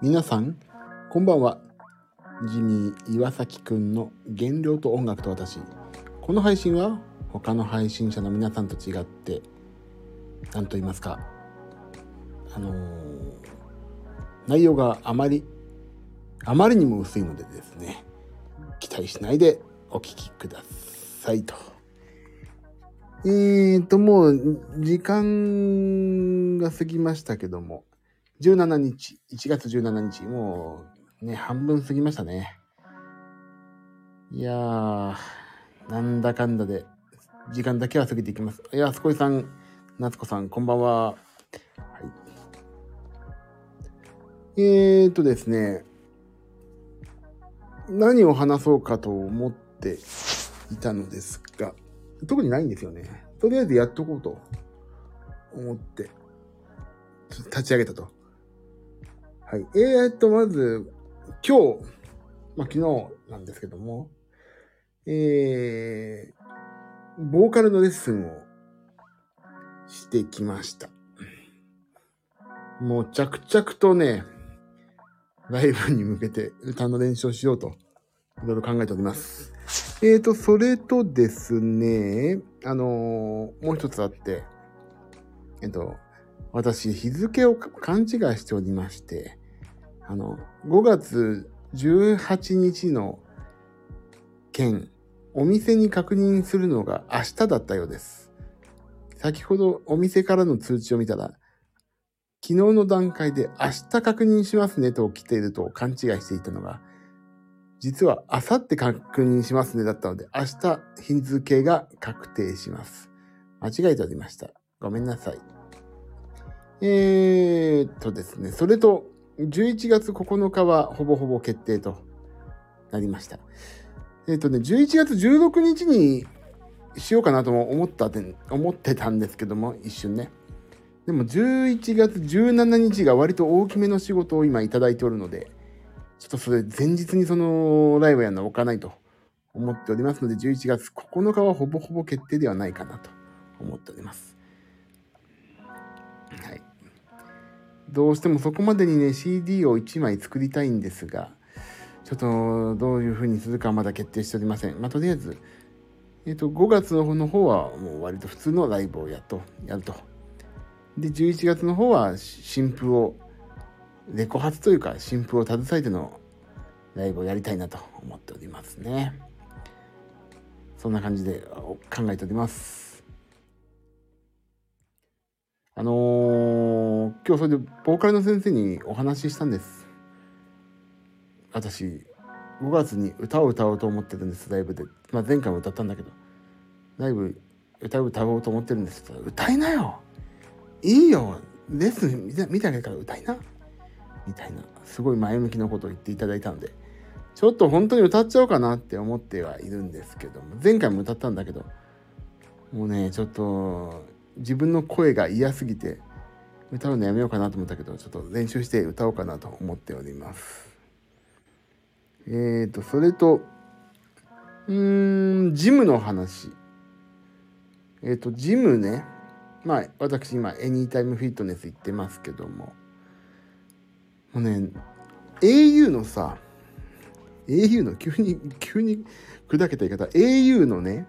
皆さんこんばんは。ジミー岩崎くんの原料と音楽と私。この配信は他の配信者の皆さんと違って何と言いますか。あのー、内容があまりあまりにも薄いのでですね期待しないでお聞きくださいと。えーと、もう時間が過ぎましたけども、17日、1月17日、もうね、半分過ぎましたね。いやー、なんだかんだで、時間だけは過ぎていきます。いや、すこいさん、夏子さん、こんばんは。はい、えーとですね、何を話そうかと思っていたのですが、特にないんですよね。とりあえずやっとこうと思って、立ち上げたと。はい。えー、っと、まず、今日、まあ、昨日なんですけども、えー、ボーカルのレッスンをしてきました。もう着々とね、ライブに向けて歌の練習をしようと、いろいろ考えております。えーと、それとですね、あのー、もう一つあって、えっと、私、日付を勘違いしておりまして、あの、5月18日の件、お店に確認するのが明日だったようです。先ほどお店からの通知を見たら、昨日の段階で明日確認しますねと来ていると勘違いしていたのが、実は明後日確認しますねだったので、明日日付が確定します。間違えておりました。ごめんなさい。えーっとですね、それと、11月9日はほぼほぼ決定となりました。えっとね、11月16日にしようかなとも思った思ってたんですけども、一瞬ね。でも11月17日が割と大きめの仕事を今いただいておるので、ちょっとそれ前日にそのライブやるの置かないと思っておりますので、11月9日はほぼほぼ決定ではないかなと思っております。はい。どうしてもそこまでにね、CD を1枚作りたいんですが、ちょっとどういう風にするかまだ決定しておりません。まあ、とりあえず、えっ、ー、と、5月の方の方はもう割と普通のライブをやっと、やると。で、11月の方は新譜をレコ発というか新譜を携えてのライブをやりたいなと思っておりますね。そんな感じで考えております。あのー、今日それでボーカルの先生にお話ししたんです。私、5月に歌を歌おうと思ってるんです、ライブで。まあ、前回も歌ったんだけど、ライブ歌を歌おうと思ってるんです。歌いなよいいよレッスン見てあげるから歌いなみたいな、すごい前向きなことを言っていただいたので、ちょっと本当に歌っちゃおうかなって思ってはいるんですけども、前回も歌ったんだけど、もうね、ちょっと自分の声が嫌すぎて、歌うのやめようかなと思ったけど、ちょっと練習して歌おうかなと思っております。えーと、それと、うーん、ジムの話。えっ、ー、と、ジムね。まあ、私今、エニータイムフィットネス行ってますけども、もうね、au のさ、au の急に、急に砕けた言い方、au のね、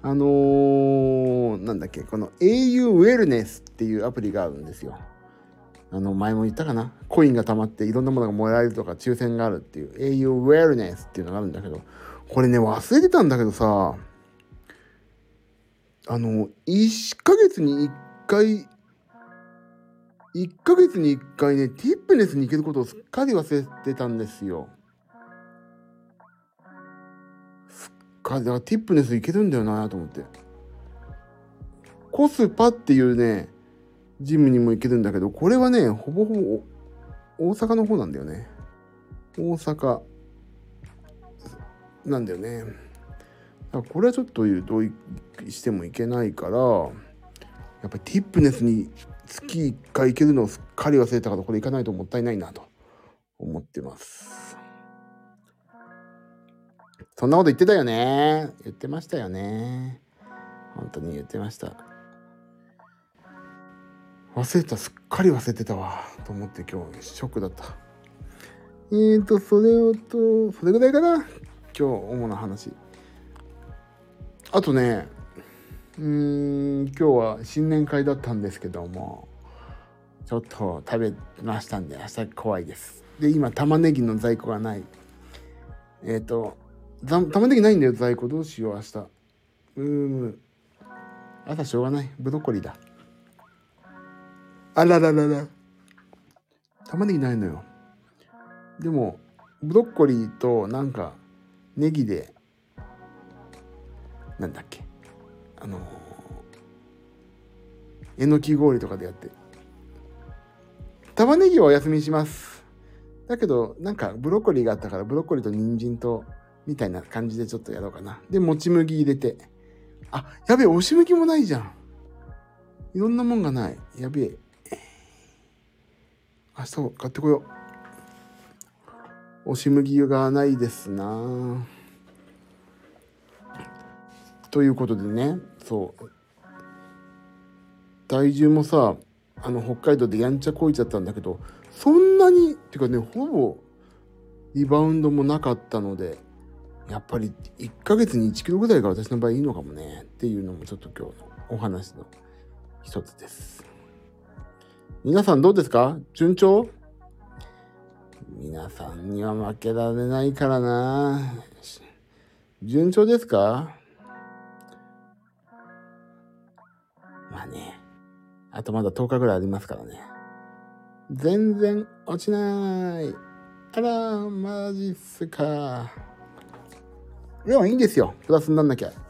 あのー、なんだっけ、この au ウェルネスっていうアプリがあるんですよ。あの、前も言ったかな。コインが溜まっていろんなものがもらえるとか抽選があるっていう au ウェルネスっていうのがあるんだけど、これね、忘れてたんだけどさ、あの、1ヶ月に1回1ヶ月に1回ね、ティップネスに行けることをすっかり忘れてたんですよ。すっかり、だからティップネス行けるんだよなと思って。コスパっていうね、ジムにも行けるんだけど、これはね、ほぼほぼ大阪の方なんだよね。大阪なんだよね。だからこれはちょっとどうとしてもいけないから、やっぱりティップネスに月1回行けるのをすっかり忘れたからこれ行かないともったいないなと思ってます。そんなこと言ってたよね。言ってましたよね。本当に言ってました忘れたすっかり忘れてたわと思って今日ショックだったえーとそれをとそれぐらいかな今日主な話あとねうん今日は新年会だったんですけどもちょっと食べましたんで明日怖いです。で今玉ねぎの在庫がない。えっ、ー、と玉ねぎないんだよ在庫。どうしよう明日。うーん。朝しょうがない。ブロッコリーだ。あらららら。玉ねぎないのよ。でもブロッコリーとなんかネギでなんだっけ？あのえのき氷とかでやって。玉ねぎはお休みします。だけどなんかブロッコリーがあったからブロッコリーと人参とみたいな感じでちょっとやろうかな。でもち麦入れて。あやべえ押し麦もないじゃん。いろんなもんがない。やべえ。明日買ってこよう。押し麦がないですな。あということでねそう。体重もさあの北海道でやんちゃこいちゃったんだけどそんなにっていうかねほぼリバウンドもなかったのでやっぱり1ヶ月に1キロぐらいが私の場合いいのかもねっていうのもちょっと今日のお話の一つです。皆さんどうですか？順調？皆さんには負けられないからな。順調ですか？あとまだ10日ぐらいありますからね。全然落ちない。あら、マジっすか。でもいいんですよ。プラスになんなきゃ。昨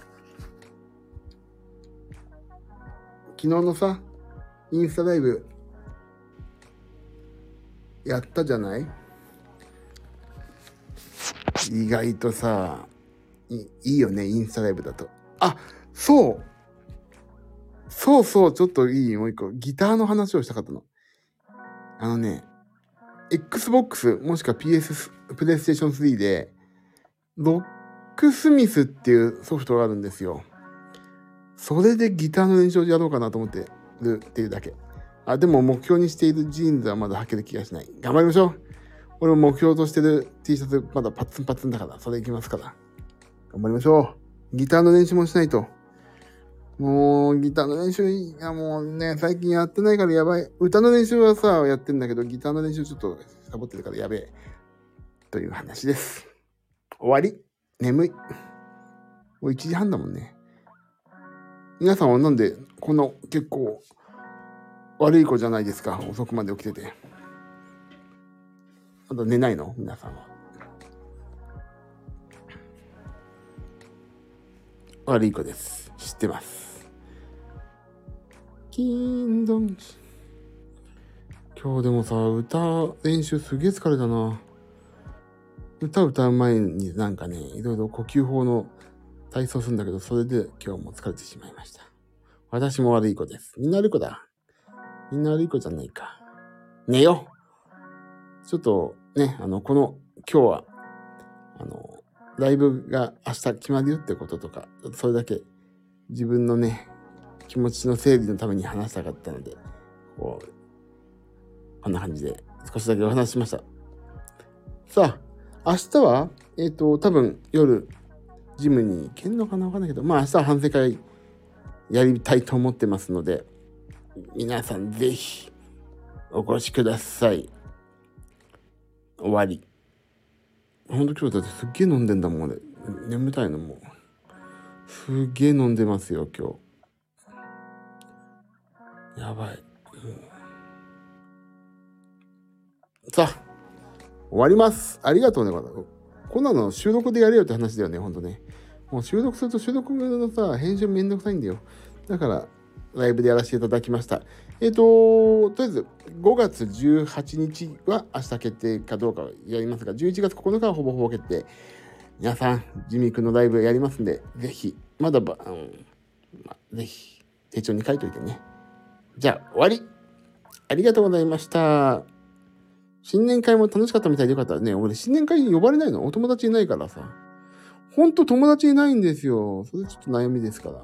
日のさ、インスタライブ、やったじゃない？意外とさい、いいよね、インスタライブだと。あ、そうそうそう、ちょっといいもう一個。ギターの話をしたかったの。あのね、Xbox もしくは PS、プレイステーション3で、 Rocksmith っていうソフトがあるんですよ。それでギターの練習をやろうかなと思ってるっていうだけ。あ、でも目標にしているジーンズはまだ履ける気がしない。頑張りましょう俺も目標としてる T シャツまだパッツンパッツンだから、それいきますから。頑張りましょう。ギターの練習もしないと。もう、ギターの練習、いやもうね、最近やってないからやばい。歌の練習はさ、やってんだけど、ギターの練習ちょっとサボってるからやべえ。という話です。終わり。眠い。もう1時半だもんね。皆さんはなんで、こんな結構悪い子じゃないですか。遅くまで起きてて。あと寝ないの？皆さんは。悪い子です。知ってます。金ドン今日でもさ、歌練習すげえ疲れたな。歌歌う前になんかね、いろいろ呼吸法の体操するんだけど、それで今日も疲れてしまいました。私も悪い子です。みんな悪い子だ。みんな悪い子じゃないか。寝よちょっとね、あの、この、今日は、あの、ライブが明日決まるよってこととか、それだけ自分のね、気持ちの整理のために話したかったので、こう、こんな感じで少しだけお話しました。さあ、明日は、えっ、ー、と、多分夜、ジムに行けんのかな？わかんないけど、まあ明日は反省会やりたいと思ってますので、皆さんぜひお越しください。終わり。ほんと今日だってすっげえ飲んでんだもん俺。眠たいのもう。すげえ飲んでますよ今日。やばい。さあ、終わります。ありがとうね、まだ。こんなの収録でやれよって話だよね、ほんとね。もう収録すると収録のさ、編集めんどくさいんだよ。だから、ライブでやらせていただきました。えっ、ー、と、とりあえず5月18日は明日決定かどうかやりますが、11月9日はほぼほぼ決定。皆さん、ジミー君のライブやりますんで、ぜひ、まだば、うん、まぜひ、手帳に書いといてね。じゃあ、終わりありがとうございました。新年会も楽しかったみたいでよかったね、俺新年会呼ばれないの？お友達いないからさ。ほんと友達いないんですよ。それちょっと悩みですから。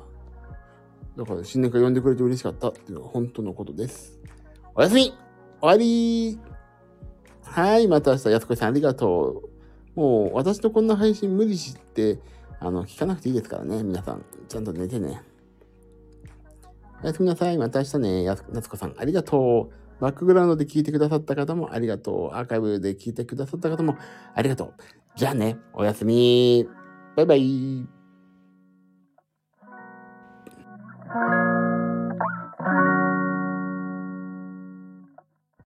だから新年会呼んでくれて嬉しかったっていうのが本当のことです。おやすみ終わりはい、また明日、やすこさんありがとう。もう私とこんな配信無理して、あの、聞かなくていいですからね。皆さん、ちゃんと寝てね。おやすみなさい。また明日ね。やすこさん、ありがとう。バックグラウンドで聞いてくださった方もありがとう。アーカイブで聞いてくださった方もありがとう。じゃあね、おやすみ。バイバイ。